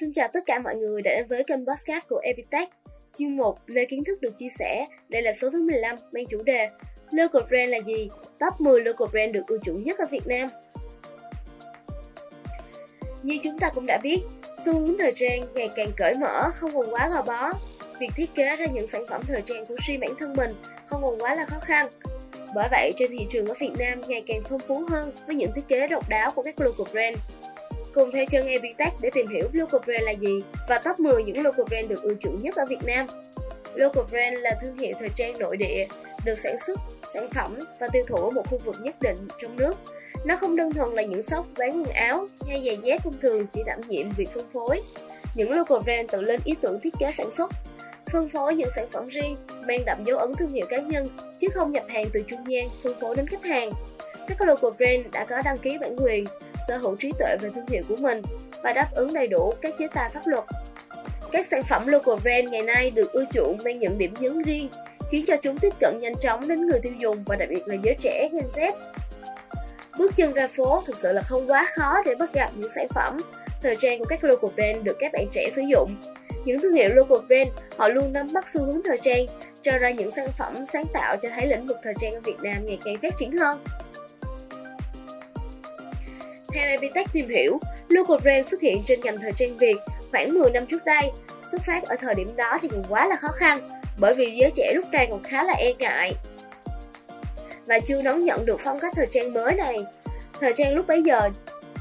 Xin chào tất cả mọi người đã đến với kênh podcast của Epitech. Chương 1, nơi kiến thức được chia sẻ. Đây là số thứ 15, mang chủ đề Local brand là gì? Top 10 local brand được ưa chuộng nhất ở Việt Nam. Như chúng ta cũng đã biết, xu hướng thời trang ngày càng cởi mở, không còn quá gò bó. Việc thiết kế ra những sản phẩm thời trang của riêng bản thân mình không còn quá là khó khăn. Bởi vậy, trên thị trường ở Việt Nam ngày càng phong phú hơn với những thiết kế độc đáo của các local brand. Cùng theo chân Epitech để tìm hiểu local brand là gì và top 10 những local brand được ưa chuộng nhất ở Việt Nam. Local brand là thương hiệu thời trang nội địa được sản xuất, sản phẩm và tiêu thụ ở một khu vực nhất định trong nước. Nó không đơn thuần là những shop bán quần áo hay giày dép thông thường chỉ đảm nhiệm việc phân phối. Những local brand tự lên ý tưởng thiết kế sản xuất, phân phối những sản phẩm riêng, mang đậm dấu ấn thương hiệu cá nhân, chứ không nhập hàng từ trung gian phân phối đến khách hàng. Các local brand đã có đăng ký bản quyền, sở hữu trí tuệ về thương hiệu của mình và đáp ứng đầy đủ các chế tài pháp luật. Các sản phẩm local brand ngày nay được ưa chuộng mang những điểm nhấn riêng, khiến cho chúng tiếp cận nhanh chóng đến người tiêu dùng và đặc biệt là giới trẻ Gen Z. Bước chân ra phố thực sự là không quá khó để bắt gặp những sản phẩm thời trang của các local brand được các bạn trẻ sử dụng. Những thương hiệu local brand, họ luôn nắm bắt xu hướng thời trang, cho ra những sản phẩm sáng tạo cho thấy lĩnh vực thời trang ở Việt Nam ngày càng phát triển hơn. Theo Epitech tìm hiểu, local brand xuất hiện trên ngành thời trang Việt khoảng 10 năm trước đây. Xuất phát ở thời điểm đó thì còn quá là khó khăn, bởi vì giới trẻ lúc này còn khá là e ngại và chưa đón nhận được phong cách thời trang mới này. Thời trang lúc bấy giờ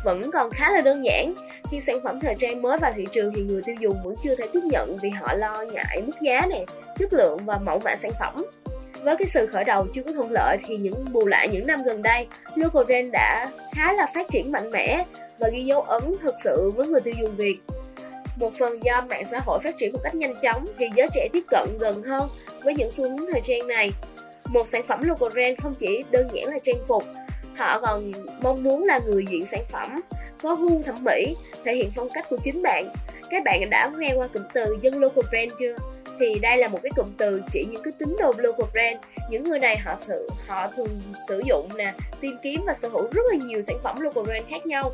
vẫn còn khá là đơn giản. Khi sản phẩm thời trang mới vào thị trường thì người tiêu dùng vẫn chưa thể tiếp nhận vì họ lo ngại mức giá này, chất lượng và mẫu mã sản phẩm. Với cái sự khởi đầu chưa có thuận lợi thì những bù lại những năm gần đây, local brand đã khá là phát triển mạnh mẽ và ghi dấu ấn thực sự với người tiêu dùng Việt. Một phần do mạng xã hội phát triển một cách nhanh chóng thì giới trẻ tiếp cận gần hơn với những xu hướng thời trang này. Một sản phẩm local brand không chỉ đơn giản là trang phục, họ còn mong muốn là người diện sản phẩm có gu thẩm mỹ, thể hiện phong cách của chính bạn. Các bạn đã nghe qua cụm từ dân local brand chưa? Thì đây là một cái cụm từ chỉ những cái tín đồ local brand. Những người này họ thử, họ thường sử dụng nè, tìm kiếm và sở hữu rất là nhiều sản phẩm local brand khác nhau.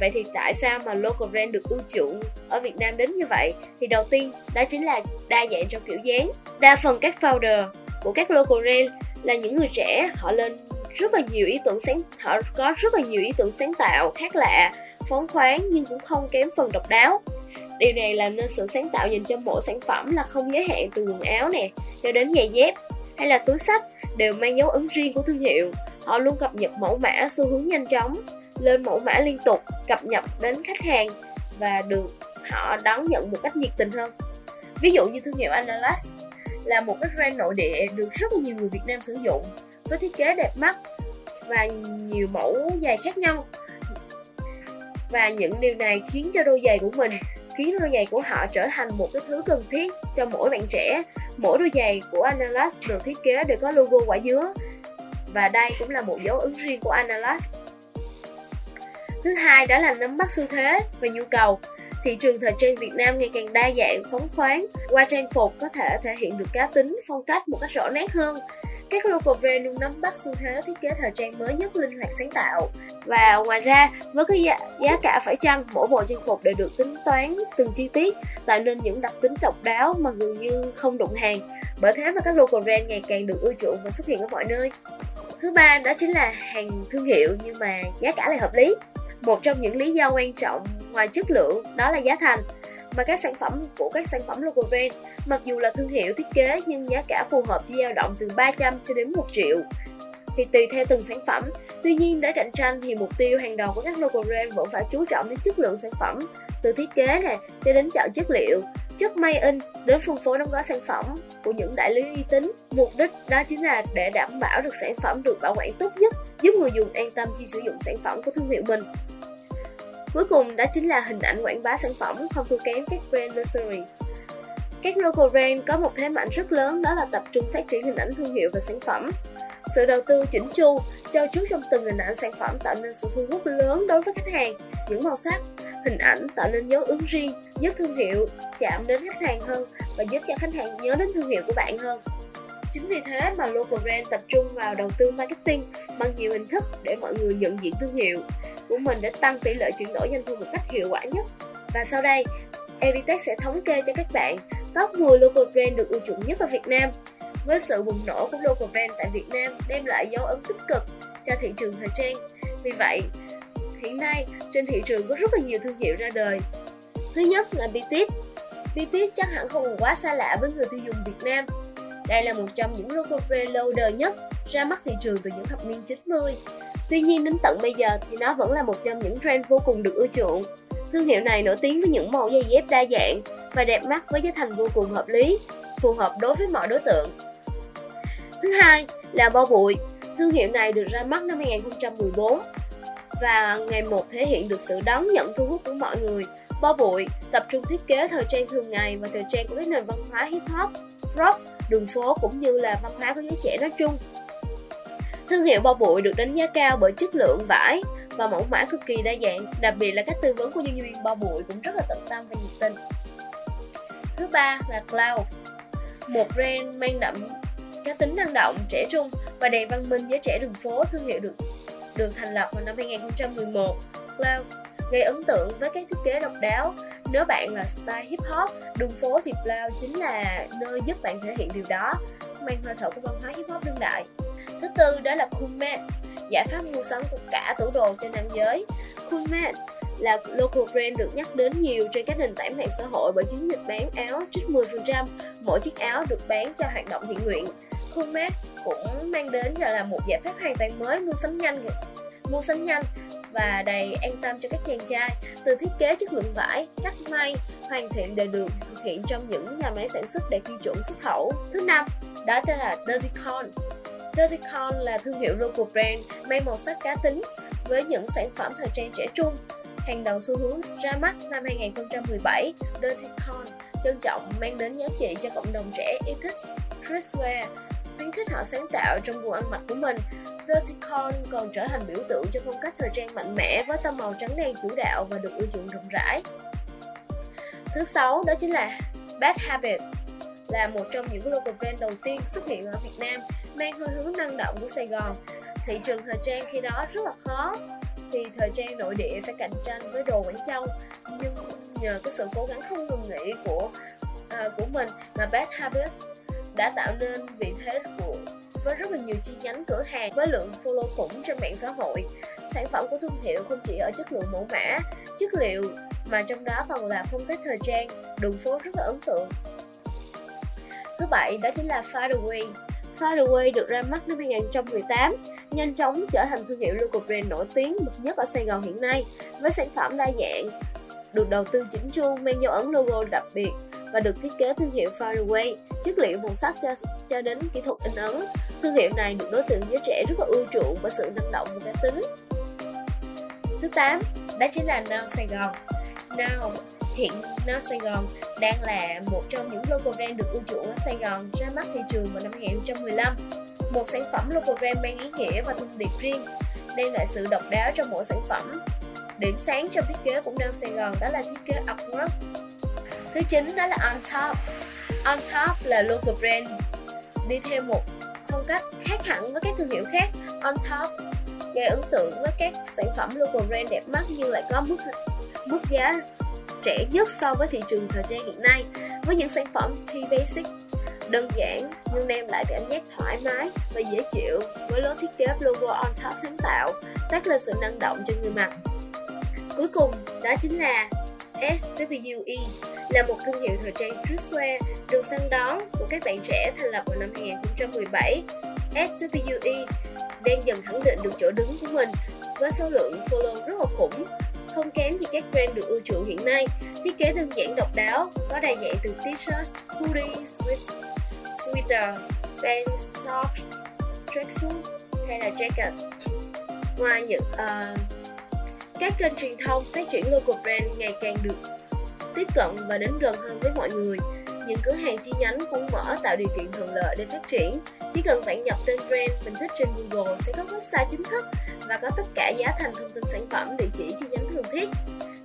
Vậy thì tại sao mà local brand được ưu chuộng ở Việt Nam đến như vậy? Thì đầu tiên, đó chính là đa dạng trong kiểu dáng. Đa phần các founder của các local brand là những người trẻ, họ lên rất là nhiều ý tưởng sáng, họ có rất là nhiều ý tưởng sáng tạo khác lạ, phóng khoáng nhưng cũng không kém phần độc đáo. Điều này làm nên sự sáng tạo dành cho mỗi sản phẩm là không giới hạn từ quần áo nè cho đến giày dép hay là túi sách đều mang dấu ấn riêng của thương hiệu. Họ luôn cập nhật mẫu mã xu hướng nhanh chóng, lên mẫu mã liên tục, cập nhật đến khách hàng và được họ đón nhận một cách nhiệt tình hơn. Ví dụ như thương hiệu Analas là một cái brand nội địa được rất là nhiều người Việt Nam sử dụng với thiết kế đẹp mắt và nhiều mẫu giày khác nhau và những điều này khiến cho đôi giày của mình khiến đôi giày của họ trở thành một cái thứ cần thiết cho mỗi bạn trẻ. Mỗi đôi giày của Analas được thiết kế đều có logo quả dứa và đây cũng là một dấu ấn riêng của Analas. Thứ hai đó là nắm bắt xu thế và nhu cầu. Thị trường thời trang Việt Nam ngày càng đa dạng, phóng khoáng. Qua trang phục có thể thể hiện được cá tính, phong cách một cách rõ nét hơn các local brand luôn nắm bắt xu thế thiết kế thời trang mới nhất linh hoạt sáng tạo. Và ngoài ra, với cái giá, giá cả phải chăng, mỗi bộ trang phục đều được tính toán từng chi tiết, tạo nên những đặc tính độc đáo mà gần như không đụng hàng. Bởi thế mà các local brand ngày càng được ưa chuộng và xuất hiện ở mọi nơi. Thứ ba đó chính là hàng thương hiệu nhưng mà giá cả lại hợp lý. Một trong những lý do quan trọng ngoài chất lượng đó là giá thành mà các sản phẩm của các sản phẩm local brand mặc dù là thương hiệu thiết kế nhưng giá cả phù hợp chỉ dao động từ 300 cho đến 1 triệu thì tùy theo từng sản phẩm. Tuy nhiên để cạnh tranh thì mục tiêu hàng đầu của các local brand vẫn phải chú trọng đến chất lượng sản phẩm từ thiết kế này cho đến chọn chất liệu, chất may in đến phân phối đóng gói sản phẩm của những đại lý uy tín. Mục đích đó chính là để đảm bảo được sản phẩm được bảo quản tốt nhất, giúp người dùng an tâm khi sử dụng sản phẩm của thương hiệu mình. Cuối cùng đó chính là hình ảnh quảng bá sản phẩm không thua kém các brand luxury. Các local brand có một thế mạnh rất lớn đó là tập trung phát triển hình ảnh thương hiệu và sản phẩm. Sự đầu tư chỉnh chu, cho chú trong từng hình ảnh sản phẩm tạo nên sự thu hút lớn đối với khách hàng. Những màu sắc, hình ảnh tạo nên dấu ấn riêng, giúp thương hiệu chạm đến khách hàng hơn và giúp cho khách hàng nhớ đến thương hiệu của bạn hơn. Chính vì thế mà local brand tập trung vào đầu tư marketing bằng nhiều hình thức để mọi người nhận diện thương hiệu của mình để tăng tỷ lệ chuyển đổi doanh thu một cách hiệu quả nhất. Và sau đây, Evitech sẽ thống kê cho các bạn top 10 local brand được ưa chuộng nhất ở Việt Nam. Với sự bùng nổ của local brand tại Việt Nam đem lại dấu ấn tích cực cho thị trường thời trang. Vì vậy, hiện nay trên thị trường có rất là nhiều thương hiệu ra đời. Thứ nhất là Bitit. Bitit chắc hẳn không quá xa lạ với người tiêu dùng Việt Nam. Đây là một trong những local brand lâu đời nhất ra mắt thị trường từ những thập niên 90. Tuy nhiên đến tận bây giờ thì nó vẫn là một trong những trend vô cùng được ưa chuộng. Thương hiệu này nổi tiếng với những màu giày dép đa dạng và đẹp mắt với giá thành vô cùng hợp lý, phù hợp đối với mọi đối tượng. Thứ hai là Bo Bụi. Thương hiệu này được ra mắt năm 2014 và ngày một thể hiện được sự đón nhận thu hút của mọi người. Bo Bụi tập trung thiết kế thời trang thường ngày và thời trang của các nền văn hóa hip hop, rock, đường phố cũng như là văn hóa của giới trẻ nói chung. Thương hiệu bao Bụi được đánh giá cao bởi chất lượng vải và mẫu mã cực kỳ đa dạng, đặc biệt là các tư vấn của nhân viên Bao Bụi cũng rất là tận tâm và nhiệt tình. Thứ ba là Cloud, một brand mang đậm cá tính năng động, trẻ trung và đầy văn minh với trẻ đường phố thương hiệu được được thành lập vào năm 2011. Cloud gây ấn tượng với các thiết kế độc đáo. Nếu bạn là style hip hop, đường phố thì Cloud chính là nơi giúp bạn thể hiện điều đó, mang hơi thở của văn hóa hip hop đương đại. Thứ tư đó là Coolmate, giải pháp mua sắm của cả tủ đồ cho nam giới. Coolmate là local brand được nhắc đến nhiều trên các nền tảng mạng xã hội bởi chiến dịch bán áo trích 10%, mỗi chiếc áo được bán cho hoạt động thiện nguyện. Coolmate cũng mang đến là một giải pháp hoàn toàn mới mua sắm nhanh mua sắm nhanh và đầy an tâm cho các chàng trai từ thiết kế chất lượng vải, cắt may, hoàn thiện đều được thực hiện trong những nhà máy sản xuất đạt tiêu chuẩn xuất khẩu. Thứ năm, đó tên là Dozicon. Dozicon là thương hiệu local brand mang màu sắc cá tính với những sản phẩm thời trang trẻ trung. Hàng đầu xu hướng ra mắt năm 2017, Dozicon trân trọng mang đến giá trị cho cộng đồng trẻ yêu thích streetwear khuyến khích họ sáng tạo trong gu ăn mặc của mình. Dirty Con còn trở thành biểu tượng cho phong cách thời trang mạnh mẽ với tông màu trắng đen chủ đạo và được ưa chuộng rộng rãi. Thứ sáu đó chính là Bad Habit là một trong những local brand đầu tiên xuất hiện ở Việt Nam mang hơi hướng năng động của Sài Gòn. Thị trường thời trang khi đó rất là khó thì thời trang nội địa phải cạnh tranh với đồ Quảng Châu nhưng nhờ cái sự cố gắng không ngừng nghỉ của uh, của mình mà Bad Habits đã tạo nên vị thế của với rất là nhiều chi nhánh cửa hàng với lượng follow khủng trên mạng xã hội. Sản phẩm của thương hiệu không chỉ ở chất lượng mẫu mã, chất liệu mà trong đó còn là phong cách thời trang, đường phố rất là ấn tượng. Thứ bảy đó chính là Faraway Faraway được ra mắt năm 2018, nhanh chóng trở thành thương hiệu local brand nổi tiếng bậc nhất ở Sài Gòn hiện nay, với sản phẩm đa dạng, được đầu tư chỉnh chu mang dấu ấn logo đặc biệt và được thiết kế thương hiệu Faraway, chất liệu màu sắc cho cho đến kỹ thuật in ấn. Thương hiệu này được đối tượng giới trẻ rất là ưa chuộng bởi sự năng động và cá tính. Thứ 8, đó chính là Now Sài Gòn. Now hiện nó Sài Gòn đang là một trong những local brand được ưu chuộng ở Sài Gòn ra mắt thị trường vào năm 2015. Một sản phẩm local brand mang ý nghĩa và thông điệp riêng, đem lại sự độc đáo trong mỗi sản phẩm. Điểm sáng trong thiết kế của nam Sài Gòn đó là thiết kế upwork Thứ chín đó là On Top On Top là local brand đi theo một phong cách khác hẳn với các thương hiệu khác On Top gây ấn tượng với các sản phẩm local brand đẹp mắt nhưng lại có mức mức giá trẻ nhất so với thị trường thời trang hiện nay với những sản phẩm T-Basic đơn giản nhưng đem lại cảm giác thoải mái và dễ chịu với lối thiết kế logo on top sáng tạo tác lên sự năng động cho người mặc cuối cùng đó chính là SWE là một thương hiệu thời trang streetwear được săn đón của các bạn trẻ thành lập vào năm 2017. SWE đang dần khẳng định được chỗ đứng của mình với số lượng follow rất là khủng, không kém gì các brand được ưa chuộng hiện nay. Thiết kế đơn giản độc đáo, có đa dạng từ t-shirt, hoodies, sweater, pants, socks, tracksuit hay là jacket. Ngoài những uh, các kênh truyền thông phát triển local brand ngày càng được tiếp cận và đến gần hơn với mọi người. Những cửa hàng chi nhánh cũng mở tạo điều kiện thuận lợi để phát triển. Chỉ cần bạn nhập tên brand mình thích trên Google sẽ có website chính thức và có tất cả giá thành thông tin sản phẩm, địa chỉ chi nhánh thường thiết.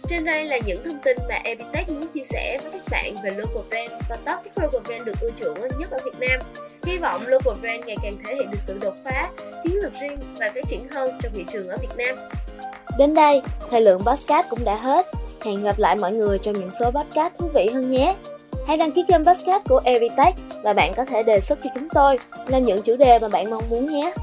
Trên đây là những thông tin mà Epitech muốn chia sẻ với các bạn về local brand và top các local brand được ưa chuộng nhất ở Việt Nam. Hy vọng local brand ngày càng thể hiện được sự đột phá, chiến lược riêng và phát triển hơn trong thị trường ở Việt Nam. Đến đây, thời lượng podcast cũng đã hết. Hẹn gặp lại mọi người trong những số podcast thú vị hơn nhé. Hãy đăng ký kênh podcast của Evitech và bạn có thể đề xuất cho chúng tôi làm những chủ đề mà bạn mong muốn nhé.